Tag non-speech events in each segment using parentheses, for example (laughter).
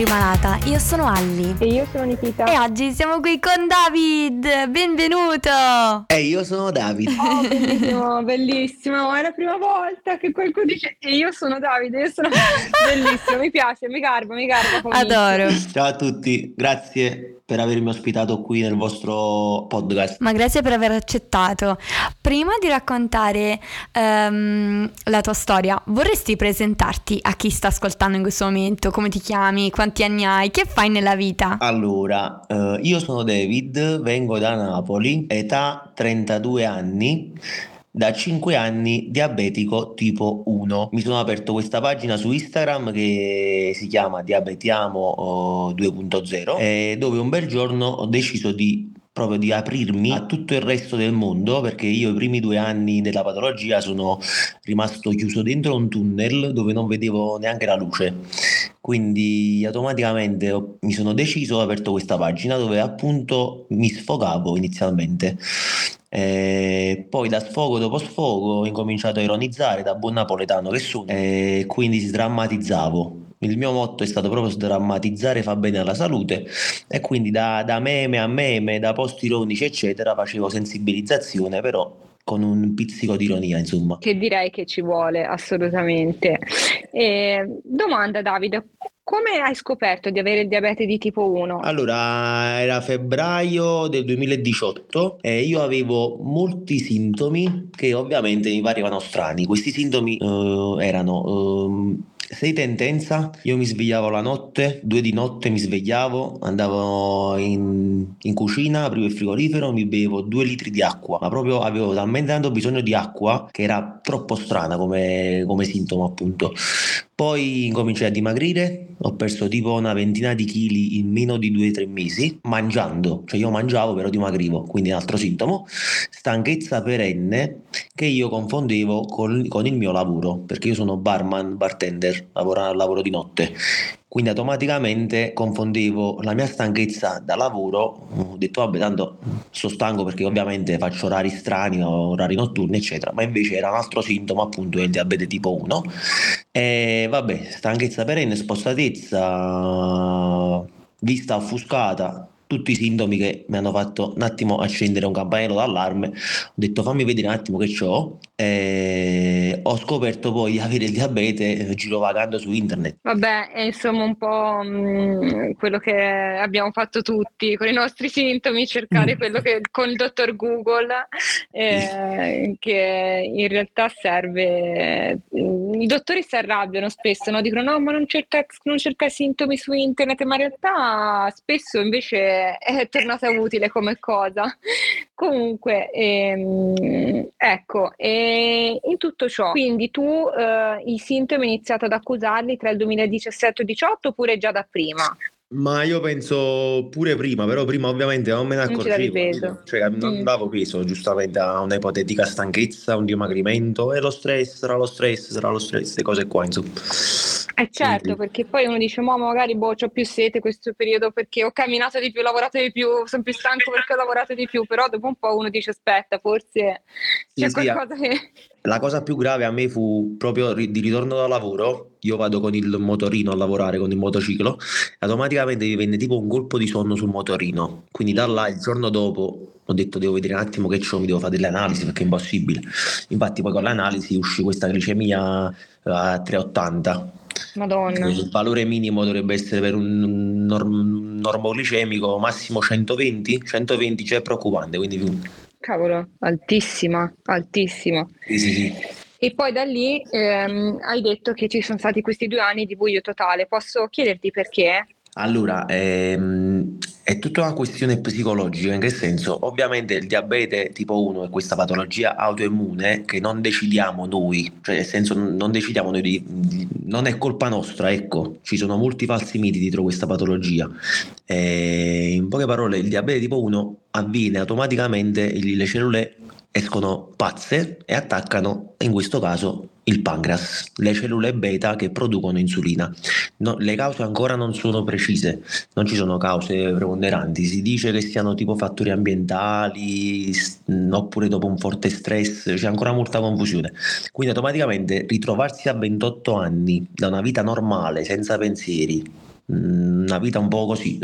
Sembri Malata, io sono Alli. E io sono Nikita. E oggi siamo qui con David, benvenuto! E io sono David. Oh, bellissimo, bellissimo, è la prima volta che qualcuno dice e io sono Davide, io sono (laughs) bellissimo, mi piace, mi garba, mi garba. Adoro. Ciao a tutti, grazie per avermi ospitato qui nel vostro podcast. Ma grazie per aver accettato. Prima di raccontare um, la tua storia, vorresti presentarti a chi sta ascoltando in questo momento? Come ti chiami? Quanti anni hai? Che fai nella vita? Allora, eh, io sono David, vengo da Napoli, età 32 anni da 5 anni diabetico tipo 1. Mi sono aperto questa pagina su Instagram che si chiama Diabetiamo 2.0 eh, dove un bel giorno ho deciso di proprio di aprirmi a tutto il resto del mondo perché io i primi due anni della patologia sono rimasto chiuso dentro un tunnel dove non vedevo neanche la luce quindi automaticamente mi sono deciso ho aperto questa pagina dove appunto mi sfogavo inizialmente e poi da sfogo dopo sfogo ho incominciato a ironizzare da buon napoletano che sono e quindi sdrammatizzavo. Il mio motto è stato proprio sdrammatizzare fa bene alla salute e quindi da, da meme a meme, da post ironici eccetera facevo sensibilizzazione però con un pizzico di ironia, insomma. Che direi che ci vuole assolutamente. E, domanda Davide, come hai scoperto di avere il diabete di tipo 1? Allora, era febbraio del 2018 e io avevo molti sintomi che ovviamente mi parevano strani. Questi sintomi uh, erano uh, sei tendenza, io mi svegliavo la notte, due di notte mi svegliavo, andavo in, in, cucina, aprivo il frigorifero, mi bevo due litri di acqua, ma proprio avevo talmente tanto bisogno di acqua che era troppo strana come, come sintomo appunto. Poi incominciai a dimagrire, ho perso tipo una ventina di chili in meno di 2-3 mesi, mangiando, cioè io mangiavo però dimagrivo, quindi un altro sintomo, stanchezza perenne che io confondevo con, con il mio lavoro, perché io sono barman, bartender, lavoro, lavoro di notte quindi automaticamente confondevo la mia stanchezza da lavoro, ho detto vabbè tanto sono stanco perché ovviamente faccio orari strani, orari notturni eccetera, ma invece era un altro sintomo appunto del diabete tipo 1 e vabbè stanchezza perenne, spostatezza, vista offuscata, tutti i sintomi che mi hanno fatto un attimo accendere un campanello d'allarme. Ho detto fammi vedere un attimo che ho e ho scoperto poi di avere il diabete eh, girovagando su internet. Vabbè, è insomma un po' mh, mm, quello che abbiamo fatto tutti con i nostri sintomi, cercare quello che con il dottor Google, eh, che in realtà serve. I dottori si arrabbiano spesso, no? dicono no, ma non cerca, non cerca sintomi su internet, ma in realtà spesso invece è tornata utile come cosa. Comunque, ehm, ecco, e in tutto ciò, quindi tu eh, i sintomi hai iniziato ad accusarli tra il 2017 e il 2018 oppure già da prima? Ma io penso pure prima, però prima ovviamente non me ne accorgevo, cioè non mm. davo peso giustamente a un'ipotetica stanchezza, un dimagrimento e lo stress, sarà lo stress, sarà lo stress, queste cose qua insomma. Eh certo, Quindi. perché poi uno dice, ma magari boh, ho più sete questo periodo perché ho camminato di più, ho lavorato di più, sono più stanco perché ho lavorato di più, però dopo un po' uno dice, aspetta, forse c'è sì, qualcosa sì, che... La cosa più grave a me fu proprio di ritorno da lavoro, io vado con il motorino a lavorare, con il motociclo, automaticamente mi venne tipo un colpo di sonno sul motorino, quindi da là il giorno dopo ho detto devo vedere un attimo che c'ho, mi devo fare delle analisi perché è impossibile. Infatti poi con l'analisi uscì questa glicemia a 380 Madonna. Il valore minimo dovrebbe essere per un norm- normoglicemico massimo 120, 120 cioè è preoccupante, quindi Cavolo, altissima, altissima. Sì, sì, sì. E poi da lì ehm, hai detto che ci sono stati questi due anni di buio totale. Posso chiederti perché? Allora, ehm, è tutta una questione psicologica, in che senso? Ovviamente il diabete tipo 1 è questa patologia autoimmune che non decidiamo noi, cioè nel senso non decidiamo noi, di, di, non è colpa nostra, ecco, ci sono molti falsi miti dietro questa patologia. E in poche parole, il diabete tipo 1 avviene automaticamente, le cellule escono pazze e attaccano in questo caso il pancreas, le cellule beta che producono insulina. No, le cause ancora non sono precise, non ci sono cause preponderanti, si dice che siano tipo fattori ambientali oppure dopo un forte stress, c'è ancora molta confusione. Quindi automaticamente ritrovarsi a 28 anni da una vita normale, senza pensieri, una vita un po' così,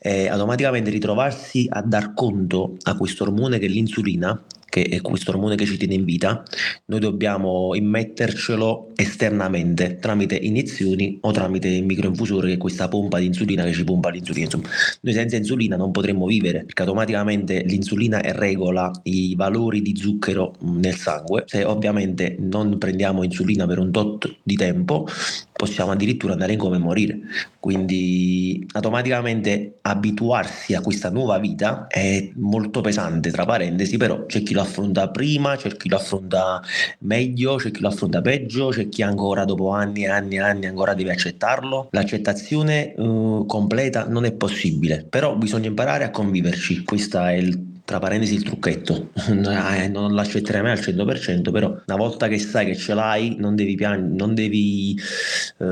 eh, automaticamente ritrovarsi a dar conto a questo ormone che è l'insulina, che è questo ormone che ci tiene in vita, noi dobbiamo immettercelo esternamente tramite iniezioni o tramite microinfusore che è questa pompa di insulina che ci pompa l'insulina. Insomma, noi senza insulina non potremmo vivere perché automaticamente l'insulina regola i valori di zucchero nel sangue. Se ovviamente non prendiamo insulina per un tot di tempo, possiamo addirittura andare in coma e morire. Quindi automaticamente abituarsi a questa nuova vita è molto pesante, tra parentesi, però c'è chi lo affronta prima, c'è chi lo affronta meglio, c'è chi lo affronta peggio, c'è chi ancora dopo anni e anni e anni ancora deve accettarlo. L'accettazione uh, completa non è possibile, però bisogna imparare a conviverci. Questo è il tra parentesi il trucchetto, (laughs) eh, non l'accetterai mai al 100%, però una volta che sai che ce l'hai non devi, pian- non devi, eh,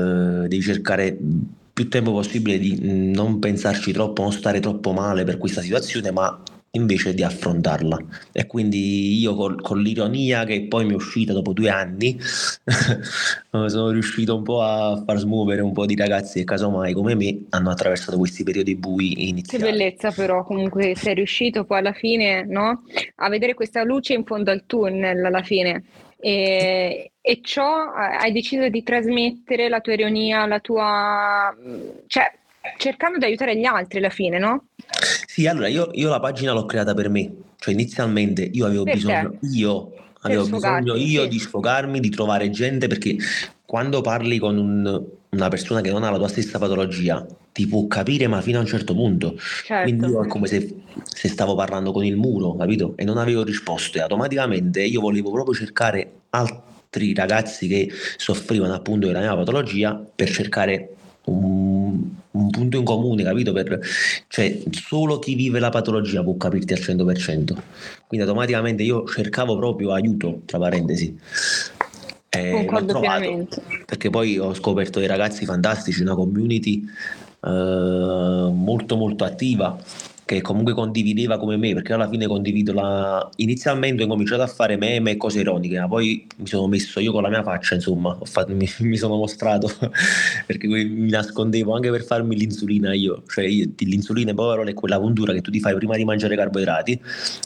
devi cercare più tempo possibile di non pensarci troppo, non stare troppo male per questa situazione, ma invece di affrontarla. E quindi io col, con l'ironia che poi mi è uscita dopo due anni, (laughs) sono riuscito un po' a far smuovere un po' di ragazzi che casomai come me hanno attraversato questi periodi bui iniziali. Che bellezza però comunque sei riuscito poi alla fine no? a vedere questa luce in fondo al tunnel alla fine. E, e ciò hai deciso di trasmettere la tua ironia, la tua... cioè cercando di aiutare gli altri alla fine, no? Sì, allora io, io la pagina l'ho creata per me, cioè inizialmente io avevo per bisogno, io avevo bisogno io sì. di sfogarmi, di trovare gente perché quando parli con un, una persona che non ha la tua stessa patologia ti può capire ma fino a un certo punto certo. quindi io è come se, se, stavo parlando con il muro capito e non avevo risposte automaticamente io volevo proprio cercare altri ragazzi che soffrivano appunto della mia patologia per cercare un, un, punto in comune, capito? Per, cioè, solo chi vive la patologia può capirti al 100%. Quindi automaticamente io cercavo proprio aiuto, tra parentesi. Eh, Concordo pienamente. Perché poi ho scoperto dei ragazzi fantastici, una community eh, molto molto attiva che comunque condivideva come me, perché alla fine condivido la... Inizialmente ho cominciato a fare meme e cose ironiche, ma poi mi sono messo io con la mia faccia, insomma, fatto, mi, (laughs) mi, sono mostrato, (laughs) perché mi nascondevo anche per farmi l'insulina io, cioè io, l'insulina parole è quella puntura che tu ti fai prima di mangiare carboidrati,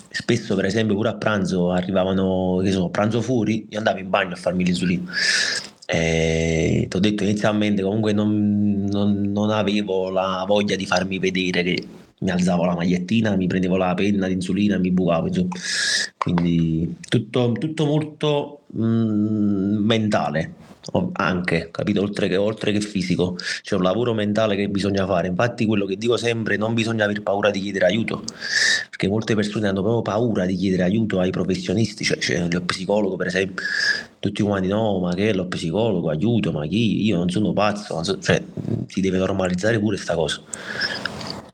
spesso per esempio pure a pranzo arrivavano, che so, pranzo fuori, io andavo in bagno a farmi l'insulina. E ti ho detto inizialmente comunque non, non, non avevo la voglia di farmi vedere che mi alzavo la magliettina, mi prendevo la penna di insulina e mi bucavo, insomma. Quindi tutto, tutto molto mm, mentale, anche, capito? Oltre che, oltre che fisico, c'è un lavoro mentale che bisogna fare. Infatti, quello che dico sempre, non bisogna aver paura di chiedere aiuto, perché molte persone hanno proprio paura di chiedere aiuto ai professionisti, cioè, cioè lo psicologo, per esempio. Tutti quanti, no, ma che lo psicologo, aiuto, ma chi? Io non sono pazzo, so, cioè, si deve normalizzare pure questa cosa.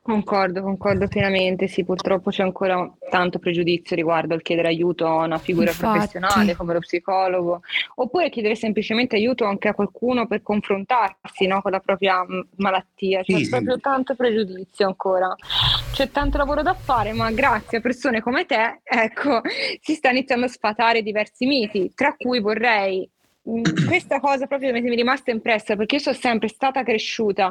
Concordo, concordo pienamente. Sì, purtroppo c'è ancora tanto pregiudizio riguardo al chiedere aiuto a una figura Infatti. professionale come lo psicologo, oppure chiedere semplicemente aiuto anche a qualcuno per confrontarsi no, con la propria malattia. C'è sì, proprio sì. tanto pregiudizio ancora. C'è tanto lavoro da fare, ma grazie a persone come te, ecco, (laughs) si sta iniziando a sfatare diversi miti, tra cui vorrei Mm, questa cosa proprio mi è rimasta impressa perché io sono sempre stata cresciuta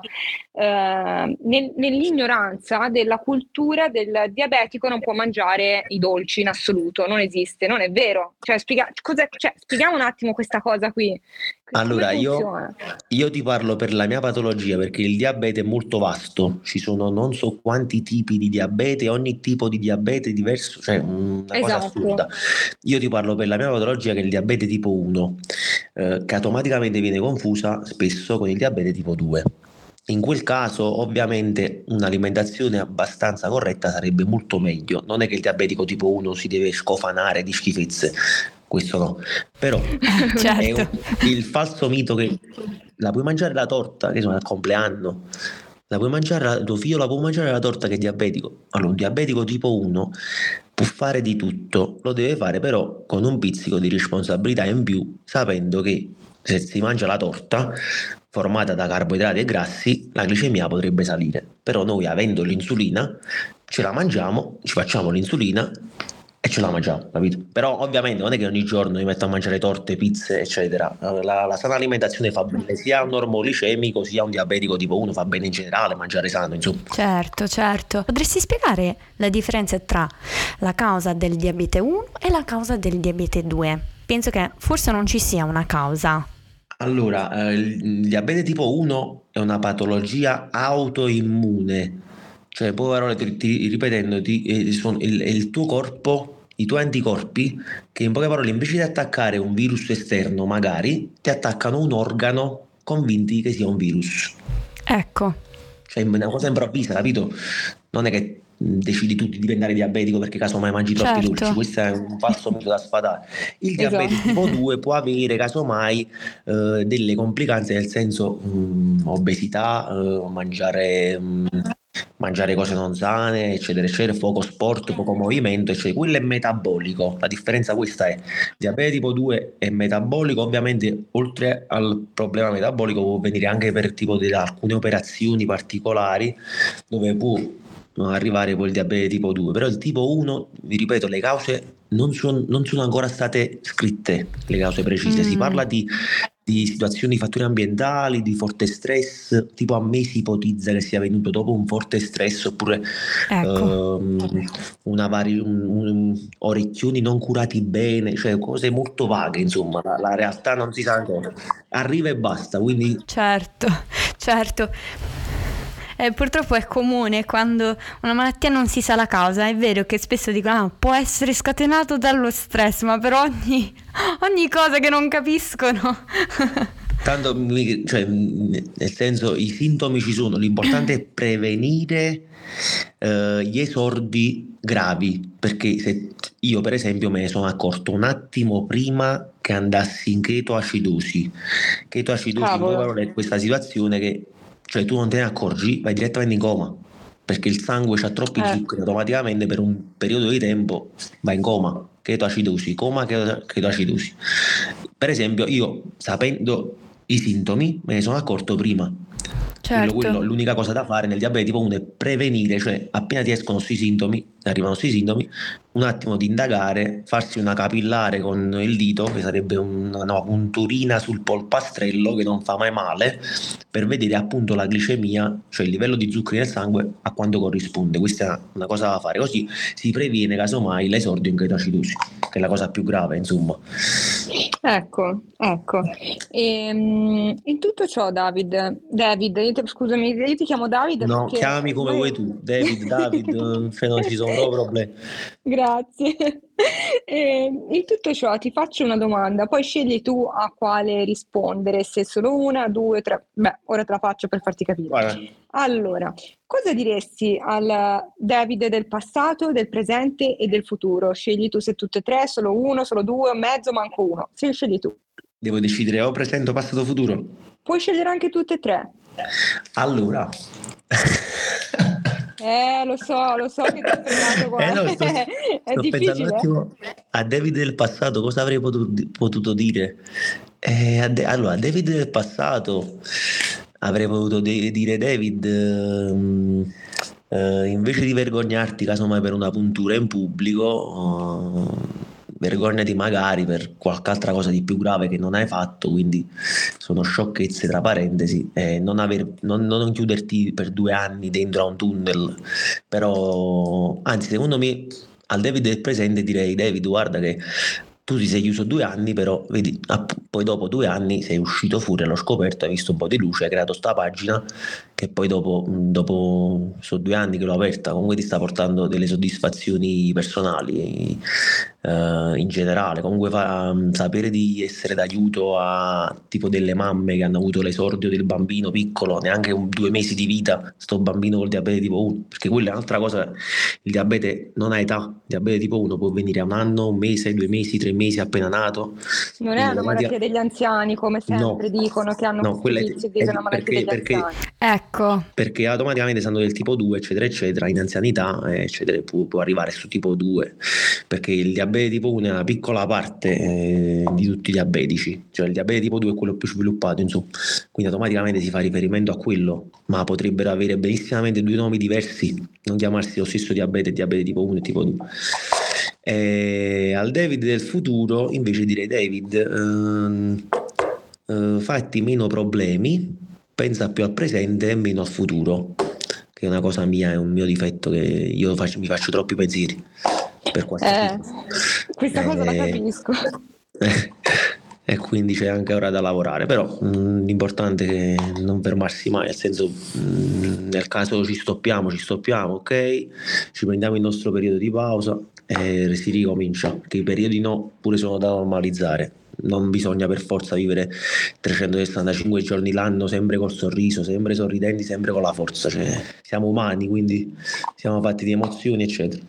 eh, nel, nell'ignoranza della cultura del diabetico non può mangiare i dolci in assoluto, non esiste, non è vero. Cioè, spiega, cioè, spieghiamo un attimo questa cosa qui. Allora, io, io, ti parlo per la mia patologia perché il diabete è molto vasto, ci sono non so quanti tipi di diabete, ogni tipo di diabete è diverso, cioè una esatto. cosa assurda. Io ti parlo per la mia patologia che è il diabete tipo 1, eh, che automaticamente viene confusa spesso con il diabete tipo 2. In quel caso, ovviamente, un'alimentazione abbastanza corretta sarebbe molto meglio. Non è che il diabetico tipo 1 si deve scofanare di schifezze, questo no. Però (laughs) certo. è un, il falso mito che la puoi mangiare la torta, che sono al compleanno, la puoi mangiare, tuo figlio la può mangiare la torta che è diabetico. Allora, un diabetico tipo 1 può fare di tutto, lo deve fare però con un pizzico di responsabilità in più, sapendo che se si mangia la torta formata da carboidrati e grassi, la glicemia potrebbe salire. Però noi avendo l'insulina, ce la mangiamo, ci facciamo l'insulina e ce la mangiamo, capito? Però ovviamente non è che ogni giorno mi metto a mangiare torte, pizze, eccetera. La, la sana alimentazione fa bene sia a un normolicemico sia a un diabetico tipo 1, fa bene in generale mangiare sano, insomma. Certo, certo. Potresti spiegare la differenza tra la causa del diabete 1 e la causa del diabete 2? Penso che forse non ci sia una causa. Allora, eh, il diabete tipo 1 è una patologia autoimmune, cioè, in poche parole, ti, ti, ripetendo, ti, eh, sono, il, il tuo corpo i tuoi anticorpi che in poche parole invece di attaccare un virus esterno magari ti attaccano un organo convinti che sia un virus. Ecco. Cioè è una cosa improvvisa, capito? Non è che decidi tu di diventare diabetico perché casomai mangi certo. troppi dolci, questo è un falso mito da sfatare. Il esatto. diabete tipo 2 può avere casomai eh, delle complicanze nel senso mh, mm, obesità, eh, mangiare mh, mm, mangiare cose non sane, eccetera, eccetera, poco sport, poco movimento, eccetera. Quello è metabolico. La differenza questa è diabete tipo 2 è metabolico, ovviamente oltre al problema metabolico può venire anche per tipo di alcune operazioni particolari dove può arrivare poi il diabete tipo 2, però il tipo 1, vi ripeto, le cause non sono, non sono ancora state scritte, le cause precise, mm. si parla di di situazioni di fattori ambientali, di forte stress, tipo a me si ipotizza che sia venuto dopo un forte stress oppure ecco. una vari, un, un, orecchioni non curati bene, cioè cose molto vaghe, insomma, la, la realtà non si sa ancora. Arriva e basta, quindi... Certo, (laughs) certo eh, purtroppo è comune quando una malattia non si sa la causa. È vero che spesso dicono ah, può essere scatenato dallo stress, ma per ogni, (laughs) ogni cosa che non capiscono. (laughs) Tanto, cioè, nel senso, i sintomi ci sono, l'importante è prevenire eh, gli esordi gravi, perché se io per esempio me ne sono accorto un attimo prima che andassi in chetoacidosi. Chetoacidosi è questa situazione che cioè tu non te ne accorgi, vai direttamente in coma perché il sangue ha troppi eh. zuccheri automaticamente per un periodo di tempo va in coma, chetoacidosi, coma chetoacidosi. Per esempio io sapendo i sintomi me ne sono accorto prima Certo. Quello, quello, l'unica cosa da fare nel diabete tipo 1 è prevenire, cioè appena ti escono questi sintomi, arrivano questi sintomi, un attimo di indagare, farsi una capillare con il dito, che sarebbe una no, punturina sul polpastrello che non fa mai male, per vedere appunto la glicemia, cioè il livello di zuccheri nel sangue, a quanto corrisponde. Questa è una cosa da fare, così si previene casomai l'esordio in chetoacidosi, che è la cosa più grave, insomma. Ecco, ecco. E, um, in tutto ciò, David, David, io ti, scusami, io ti chiamo David. No, chiami come vuoi tu, David, David, (laughs) non ci sono problemi. Grazie. (laughs) E, in tutto ciò ti faccio una domanda, poi scegli tu a quale rispondere, se solo una, due, tre. Beh, ora te la faccio per farti capire. Vai. Allora, cosa diresti al David del passato, del presente e del futuro? Scegli tu se tutte e tre, solo uno, solo due, mezzo, manco uno. Se scegli tu. Devo decidere o presente passato o futuro? Puoi scegliere anche tutte e tre. Allora. (laughs) Eh, lo so, lo so che ti ho fregato qua. Eh, no, sto, (laughs) è sto difficile. Attimo, a David del passato cosa avrei potuto, potuto dire? Eh, a De- allora, a David del passato avrei potuto de- dire David... Um, uh, invece di vergognarti casomai per una puntura in pubblico, uh, vergognati magari per qualche altra cosa di più grave che non hai fatto, quindi sono sciocchezze tra parentesi, eh, non, aver, non, non, chiuderti per due anni dentro a un tunnel, però anzi secondo me al David del presente direi David guarda che tu ti sei chiuso due anni, però vedi, poi dopo due anni sei uscito fuori, l'ho scoperto, hai visto un po' di luce, hai creato sta pagina che poi dopo, dopo sono due anni che l'ho aperta, comunque ti sta portando delle soddisfazioni personali eh, in generale, comunque fa, um, sapere di essere d'aiuto a tipo delle mamme che hanno avuto l'esordio del bambino piccolo, neanche un, due mesi di vita, sto bambino col diabete tipo 1, perché quella è un'altra cosa, il diabete non ha età, il diabete tipo 1 può venire a un anno, un mese, due mesi, tre mesi appena nato. Non è una malattia degli anziani come sempre no, dicono che hanno no, quella è, è una malattia perché, degli perché, anziani. Ecco. Perché automaticamente essendo del tipo 2 eccetera eccetera in anzianità eccetera può, può arrivare su tipo 2 perché il diabete tipo 1 è una piccola parte eh, di tutti i diabetici. Cioè il diabete tipo 2 è quello più sviluppato insomma. Quindi automaticamente si fa riferimento a quello. Ma potrebbero avere benissimamente due nomi diversi. Non chiamarsi lo stesso diabete diabete tipo 1 e tipo 2 E al David del futuro invece direi David, ehm, eh, fatti meno problemi, pensa più al presente e meno al futuro, che è una cosa mia, è un mio difetto che io faccio, mi faccio troppi pensieri per eh, questa cosa la eh, capisco. (laughs) e quindi c'è anche ora da lavorare, però mh, mm, l'importante è non fermarsi mai, nel senso mh, mm, nel caso ci stoppiamo, ci stoppiamo, ok, ci prendiamo il nostro periodo di pausa e si ricomincia, perché i periodi no pure sono da normalizzare, non bisogna per forza vivere 365 giorni l'anno sempre col sorriso, sempre sorridenti, sempre con la forza, cioè, siamo umani, quindi siamo fatti di emozioni, eccetera.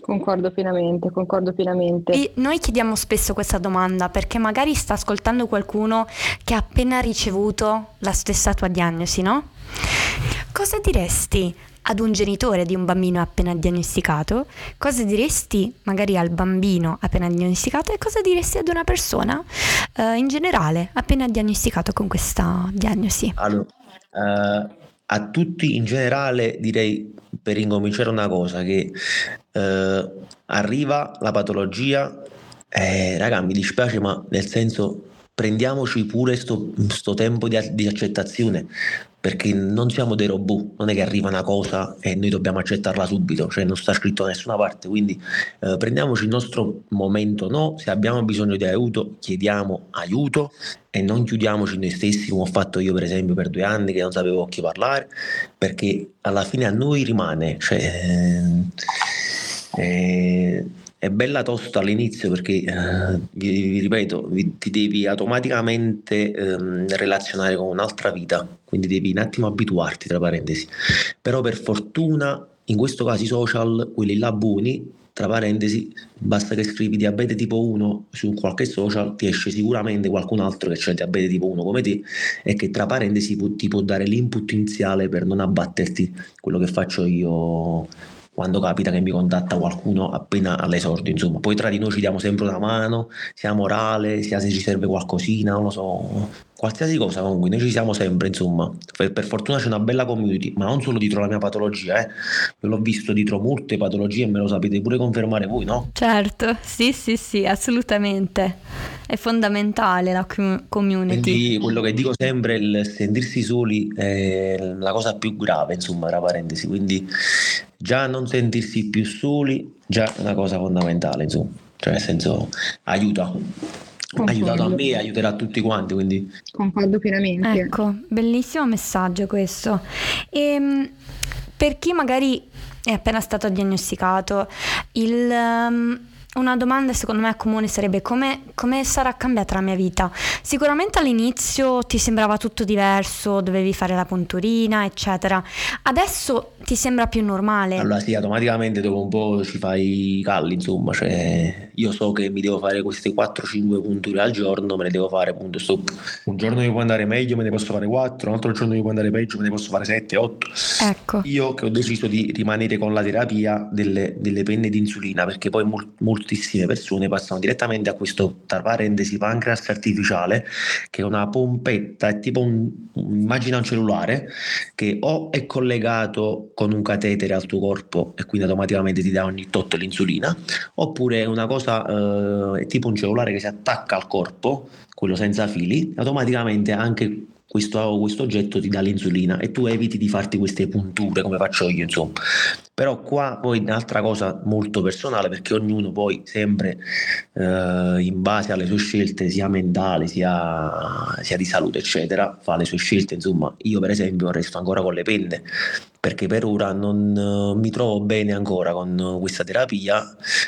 Concordo pienamente, concordo pienamente. E noi chiediamo spesso questa domanda perché magari sta ascoltando qualcuno che ha appena ricevuto la stessa tua diagnosi, no? Cosa diresti ad un genitore di un bambino appena diagnosticato? Cosa diresti magari al bambino appena diagnosticato e cosa diresti ad una persona uh, in generale appena diagnosticato con questa diagnosi? Allora, uh, a tutti in generale direi per incominciare una cosa che eh, arriva la patologia eh, raga mi dispiace ma nel senso prendiamoci pure questo tempo di, di, accettazione perché non siamo dei robot, non è che arriva una cosa e noi dobbiamo accettarla subito, cioè non sta scritto da nessuna parte, quindi eh, prendiamoci il nostro momento, no? se abbiamo bisogno di aiuto chiediamo aiuto e non chiudiamoci noi stessi come ho fatto io per esempio per due anni che non sapevo chi parlare, perché alla fine a noi rimane, cioè, eh, eh è bella tosta all'inizio perché, eh, vi, vi, ripeto, vi, ti devi automaticamente ehm, relazionare con un'altra vita, quindi devi un attimo abituarti, tra parentesi. Però per fortuna, in questo caso i social, quelli là buoni, tra parentesi, basta che scrivi diabete tipo 1 su qualche social, ti esce sicuramente qualcun altro che ha diabete tipo 1 come te e che tra parentesi ti può dare l'input iniziale per non abbatterti, quello che faccio io quando capita che mi contatta qualcuno appena all'esordio, insomma. Poi tra di noi ci diamo sempre una mano, sia morale, sia se ci serve qualcosina, non lo so, qualsiasi cosa comunque, noi ci siamo sempre, insomma. Per, per fortuna c'è una bella community, ma non solo dietro la mia patologia, eh. Io l'ho visto dietro molte patologie e me lo sapete pure confermare voi, no? Certo, sì, sì, sì, assolutamente. È fondamentale la community. Quindi quello che dico sempre, il sentirsi soli è la cosa più grave, insomma, tra parentesi. Quindi già non sentirsi più soli, già è una cosa fondamentale, insomma, cioè nel senso aiuta. Ha aiutato a me e aiuterà tutti quanti, quindi... Concordo pienamente. Ecco, bellissimo messaggio questo. E, ehm, per chi magari è appena stato diagnosticato, il... Um, una domanda secondo me comune sarebbe come, come, sarà cambiata la mia vita? Sicuramente all'inizio ti sembrava tutto diverso, dovevi fare la punturina, eccetera. Adesso ti sembra più normale? Allora sì, automaticamente dopo un po' ci fai i calli, insomma, cioè io so che mi devo fare queste 4-5 punture al giorno, me ne devo fare punto stop. Un giorno mi può andare meglio, me ne posso fare 4, un altro giorno mi può andare peggio, me ne posso fare 7, 8. Ecco. Io che ho deciso di rimanere con la terapia delle, delle penne di insulina, perché poi mol, moltissime persone passano direttamente a questo, tra parentesi, pancreas artificiale, che è una pompetta, è tipo un, immagina un cellulare, che o è collegato con un catetere al tuo corpo e quindi automaticamente ti dà ogni tot l'insulina, oppure è una cosa, eh, è tipo un cellulare che si attacca al corpo, quello senza fili, automaticamente anche questo, questo, oggetto ti dà l'insulina e tu eviti di farti queste punture come faccio io, insomma. Però qua poi un'altra cosa molto personale perché ognuno poi sempre eh, in base alle sue scelte sia mentali sia, sia, di salute eccetera fa le sue scelte insomma io per esempio resto ancora con le penne perché per ora non uh, mi trovo bene ancora con questa terapia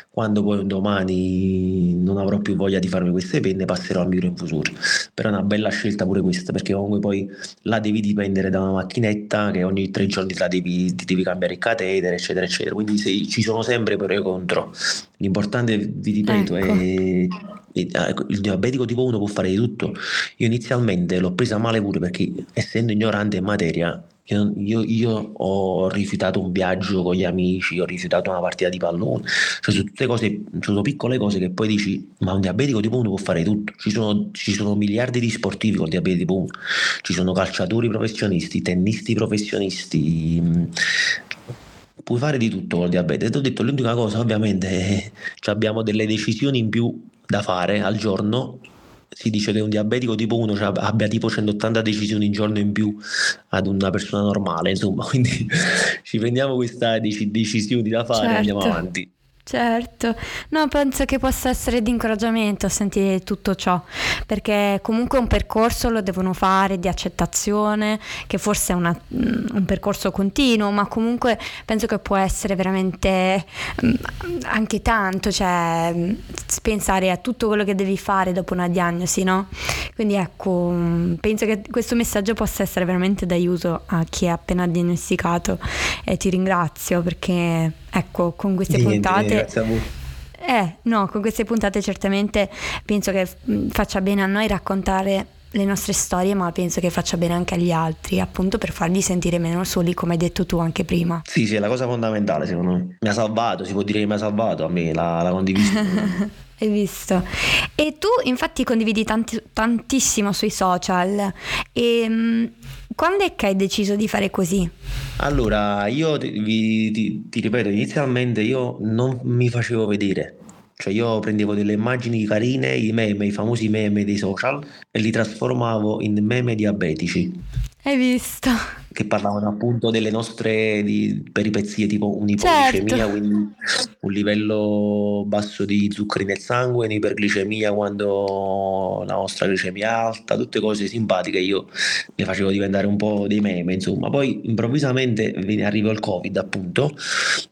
quando poi un domani non avrò più voglia di farmi queste penne passerò al microinfusore però è una bella scelta pure questa perché comunque poi la devi dipendere da una macchinetta che ogni tre giorni la devi, ti devi cambiare il catetere eccetera, eccetera. Quindi se, ci sono sempre pro e contro. L'importante, vi ripeto, ecco. è ecco, il diabetico tipo 1 può fare di tutto. Io inizialmente l'ho presa male pure perché essendo ignorante in materia, io, io, io, ho rifiutato un viaggio con gli amici, ho rifiutato una partita di pallone, cioè sono tutte cose, sono piccole cose che poi dici, ma un diabetico tipo 1 può fare tutto. Ci sono, ci sono miliardi di sportivi con diabete tipo 1, ci sono calciatori professionisti, tennisti professionisti puoi fare di tutto col diabete. Ti ho detto l'unica cosa, ovviamente, eh, abbiamo delle decisioni in più da fare al giorno. Si dice che un diabetico tipo 1 cioè, abbia tipo 180 decisioni in giorno in più ad una persona normale, insomma, (laughs) quindi ci prendiamo queste decisioni da fare certo. e andiamo certo. avanti. Certo, no, penso che possa essere di incoraggiamento sentire tutto ciò, perché comunque un percorso lo devono fare di accettazione, che forse è una, mm, un percorso continuo, ma comunque penso che può essere veramente mm, anche tanto, cioè mm, pensare a tutto quello che devi fare dopo una diagnosi, no? Quindi ecco, penso che questo messaggio possa essere veramente d'aiuto a chi è appena diagnosticato e ti ringrazio perché ecco, con queste Niente, puntate... Eh, no, con queste puntate certamente penso che mm, faccia bene a noi raccontare le nostre storie, ma penso che faccia bene anche agli altri, appunto per farli sentire meno soli, come hai detto tu anche prima. Sì, sì, è la cosa fondamentale, secondo me. Mi ha salvato, si può dire che mi ha salvato, a me la, la condiviso. (laughs) hai visto? E tu infatti condividi tanti, tantissimo sui social e mm, quando è che hai deciso di fare così? Allora, io ti, ti, ti ripeto, inizialmente io non mi facevo vedere. Cioè io prendevo delle immagini carine, i meme, i famosi meme dei social e li trasformavo in meme diabetici. Hai visto? Che parlavano appunto delle nostre di, peripezie tipo un'ipoglicemia, certo. quindi un livello basso di zuccheri nel sangue, un'iperglicemia quando la nostra glicemia è alta, tutte cose simpatiche io le facevo diventare un po' dei meme, insomma. Poi improvvisamente arrivò il Covid appunto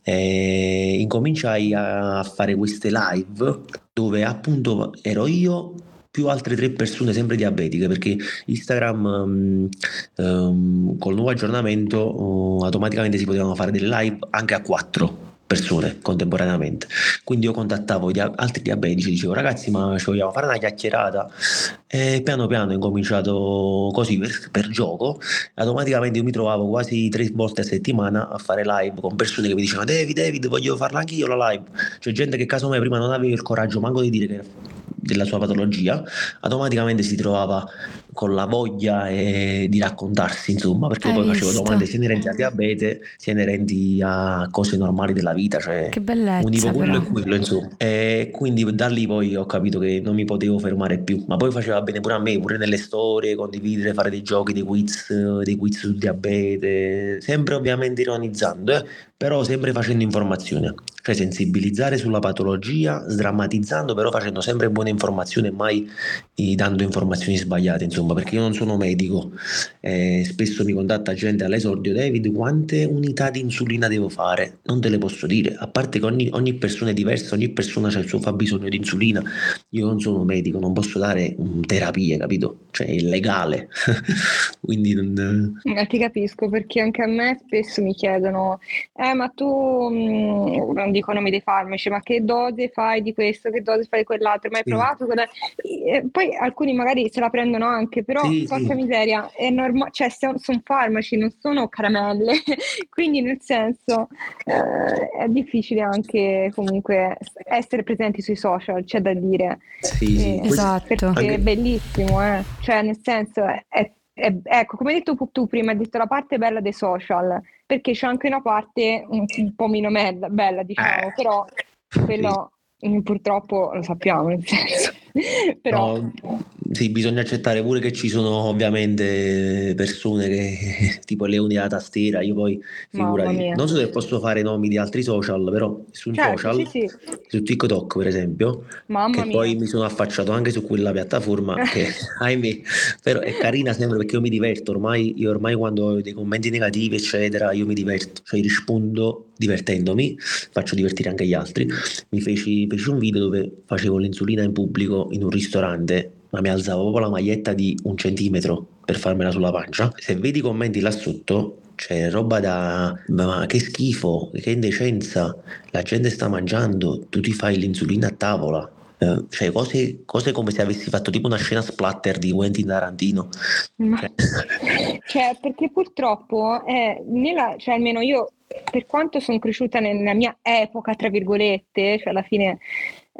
e incominciai a fare queste live dove appunto ero io più altre tre persone sempre diabetiche perché Instagram um, um, col nuovo aggiornamento uh, automaticamente si potevano fare delle live anche a quattro persone contemporaneamente. Quindi io contattavo gli altri diabetici, dicevo ragazzi ma ci vogliamo fare una chiacchierata e piano piano ho incominciato così per, per, gioco, automaticamente io mi trovavo quasi tre volte a settimana a fare live con persone che mi dicevano David, David voglio farla anche io la live, c'è gente che caso me prima non aveva il coraggio manco di dire che della sua patologia, automaticamente si trovava con la voglia eh, di raccontarsi, insomma, perché Hai poi visto? facevo domande sia inerenti al diabete, sia inerenti a cose normali della vita, cioè che bellezza, univo quello e quello, insomma. E quindi da lì poi ho capito che non mi potevo fermare più, ma poi faceva bene pure a me, pure nelle storie, condividere, fare dei giochi, dei quiz, dei quiz sul diabete, sempre ovviamente ironizzando, eh, però sempre facendo informazione, cioè sensibilizzare sulla patologia, sdrammatizzando, però facendo sempre buone informazioni e mai dando informazioni sbagliate, insomma, perché io non sono medico, eh, spesso mi contatta gente all'esordio, David, quante unità di insulina devo fare? Non te le posso dire, a parte che ogni, ogni persona è diversa, ogni persona ha il suo fabbisogno di insulina, io non sono medico, non posso dare um, terapie, capito? Cioè è illegale, (laughs) quindi non... Eh, ti capisco, perché anche a me spesso mi chiedono, eh ma tu, mh, mm, non dico nomi dei farmaci, ma che dose fai di questo, che dose fai di quell'altro, mai sì. provato? Quella... poi alcuni magari se la prendono anche, però sì, porca sì. miseria, è normale, cioè sono farmaci, non sono caramelle, (laughs) quindi nel senso eh, è difficile anche comunque essere presenti sui social, c'è da dire. Sì, sì. Eh, esatto. Perché anche... è bellissimo, eh. cioè nel senso è, è, è, ecco, come hai detto tu prima, hai detto la parte bella dei social, perché c'è anche una parte un, un po' meno bella, bella diciamo, eh. però quello sì. purtroppo lo sappiamo, nel senso. (laughs) però... No, sì, bisogna accettare pure che ci sono ovviamente persone che (laughs) tipo leoni alla tastiera, io poi figurati, non so se posso fare nomi di altri social, però su certo, social, sì, sì. su TikTok per esempio, Mamma poi mi sono affacciato anche su quella piattaforma che (laughs) (laughs) ahimè, però è carina sempre perché io mi diverto, ormai io ormai quando ho dei commenti negativi eccetera, io mi diverto, cioè rispondo divertendomi, faccio divertire anche gli altri. Mi feci, feci un video dove facevo l'insulina in pubblico in un ristorante ma mi alzavo proprio la maglietta di un centimetro per farmela sulla pancia. Se vedi i commenti là sotto, c'è roba da ma che schifo, che indecenza, la gente sta mangiando, tu ti fai l'insulina a tavola. Eh, cioè cose, cose, come se avessi fatto tipo una scena splatter di Quentin Tarantino. Ma, cioè, (laughs) cioè perché purtroppo, eh, nella, cioè almeno io, per quanto sono cresciuta nella mia epoca, tra virgolette, cioè alla fine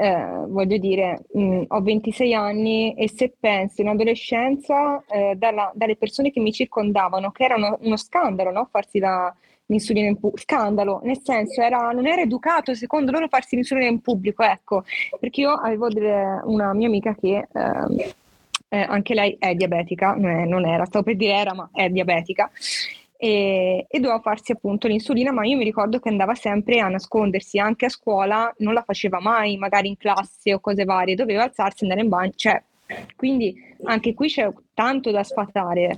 eh, voglio dire, mh, ho 26 anni e se penso in adolescenza, eh, dalla, dalle persone che mi circondavano, che era uno, uno scandalo no? farsi la, l'insulina in pubblico, scandalo, nel senso era, non era educato secondo loro farsi l'insulina in pubblico, ecco, perché io avevo delle, una mia amica che eh, eh, anche lei è diabetica, non, è, non era, stavo per dire era, ma è diabetica, e, e, doveva farsi appunto l'insulina, ma io mi ricordo che andava sempre a nascondersi, anche a scuola non la faceva mai, magari in classe o cose varie, doveva alzarsi, andare in bagno, cioè, quindi anche qui c'è tanto da sfatare.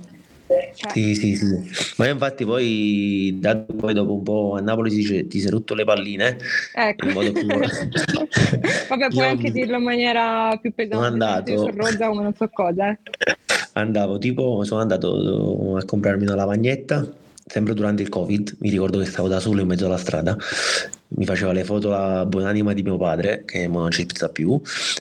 Cioè. Sì, sì, sì. Ma infatti poi, poi dopo un po' a Napoli si dice ti sei rotto le palline. Ecco. Più... (laughs) Vabbè, puoi anche dirlo in maniera più pesante. Andato. Rozza come non so cosa. Eh. (laughs) Andavo tipo, sono andato a comprarmi una lavagnetta sempre durante il covid, mi ricordo che stavo da solo in mezzo alla strada, mi faceva le foto la buonanima di mio padre, che non c'è più,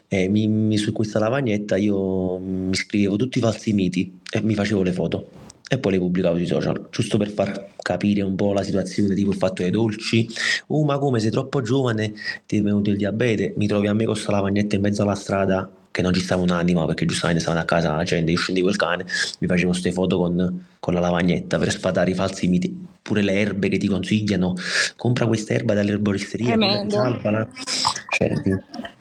e mi, mi, su questa lavagnetta io mi scrivevo tutti i falsi miti e mi facevo le foto. E poi le pubblicavo sui social, giusto per far capire un po' la situazione, tipo il fatto dei dolci. Oh, ma come sei troppo giovane, ti è venuto il diabete, mi trovi a me con questa lavagnetta in mezzo alla strada che non ci stava un'anima perché giustamente stavano a casa la gente, io scendevo il cane, mi facevo queste foto con, con, la lavagnetta per sfatare i falsi miti, pure le erbe che ti consigliano, compra questa erba dall'erboristeria, salvala, cioè,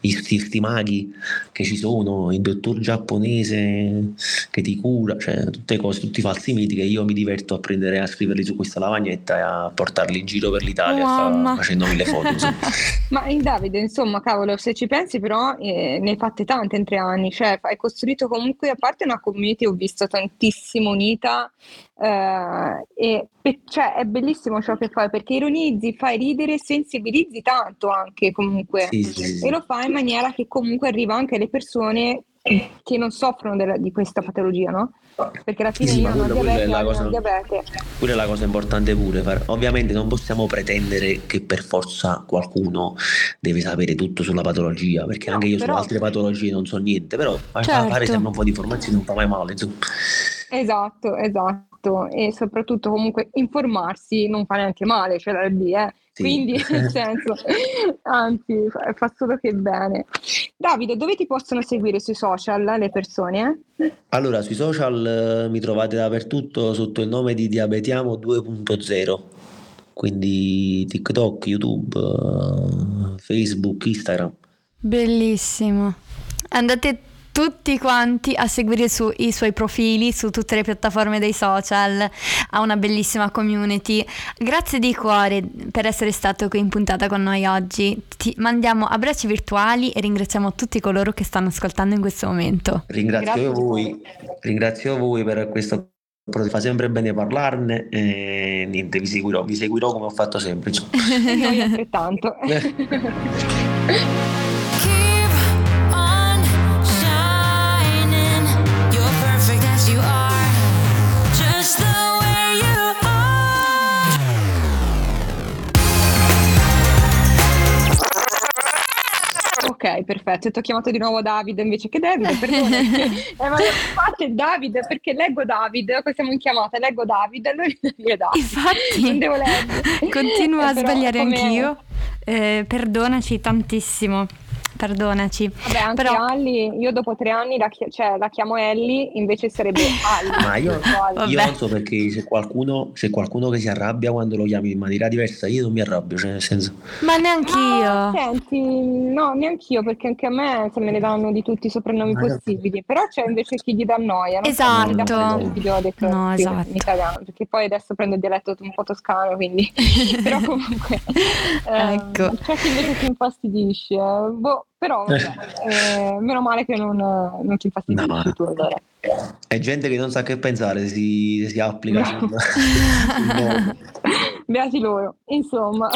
i maghi che ci sono, il dottor giapponese che ti cura, cioè tutte cose, tutti i falsi miti che io mi diverto a prendere a scriverli su questa lavagnetta e a portarli in giro per l'Italia fa, facendomi le foto. (laughs) Ma in Davide, insomma, cavolo, se ci pensi però eh, ne hai fatte tante in tre anni, cioè hai costruito comunque, a parte una community, ho visto tantissimo unita, eh, e cioè, è bellissimo ciò che fai perché ironizzi, fai ridere, sensibilizzi tanto anche comunque sì, sì, e lo fai in maniera che comunque arriva anche alle persone che non soffrono della, di questa patologia, no? Perché alla fine sì, io non ho diabete, la cosa, diabete. Pure la cosa importante pure, far, ovviamente non possiamo pretendere che per forza qualcuno deve sapere tutto sulla patologia, perché no, anche io però... su altre patologie non so niente, però certo. fare sempre un po' di informazioni non fa mai male, insomma. Esatto, esatto, e soprattutto comunque informarsi non fa neanche male, cioè la B, eh. Sì. Quindi, (laughs) nel senso, anzi, fa solo che bene. Davide, dove ti possono seguire sui social le persone? Allora, sui social eh, mi trovate dappertutto sotto il nome di Diabetiamo 2.0, quindi TikTok, YouTube, eh, Facebook, Instagram. Bellissimo. Andate tutti quanti a seguire su, i suoi profili su tutte le piattaforme dei social, ha una bellissima community. Grazie di cuore per essere stato qui in puntata con noi oggi. Ti mandiamo abbracci virtuali e ringraziamo tutti coloro che stanno ascoltando in questo momento. Ringrazio Grazie. voi, ringrazio voi per questo fa sempre bene parlarne e niente, vi seguirò, vi seguirò come ho fatto sempre. (laughs) Noi altrettanto. (laughs) Ok, perfetto. Ti ho chiamato di nuovo Davide invece che Davide, perdona. eh, ma fate Davide perché leggo Davide, poi siamo in chiamata, leggo Davide, allora dire Davide. Infatti, non devo leggere. (laughs) Continuo a eh, sbagliare anch'io. Eh, perdonaci tantissimo perdonaci. Vabbè, anche Però... Alli, io dopo tre anni la, chi- cioè, la chiamo Ellie, invece sarebbe (laughs) Alli. Ma io, io non so perché c'è qualcuno, c'è qualcuno che si arrabbia quando lo chiami in maniera diversa, io non mi arrabbio, cioè nel senso... Ma neanche io. senti, no, neanche io, perché anche a me se me ne danno di tutti i soprannomi Ma possibili, però c'è invece chi gli dà noia. Esatto. So, no, esatto. in italiano, perché poi adesso prendo il dialetto un po' toscano, quindi... (laughs) (laughs) però comunque... ecco. Eh, c'è chi invece si infastidisce. Boh, però vabbè, eh, meno male che non, non ti infastidisci no, tu allora. È gente che non sa che pensare, si, si applica. No. (laughs) Beati loro. Insomma.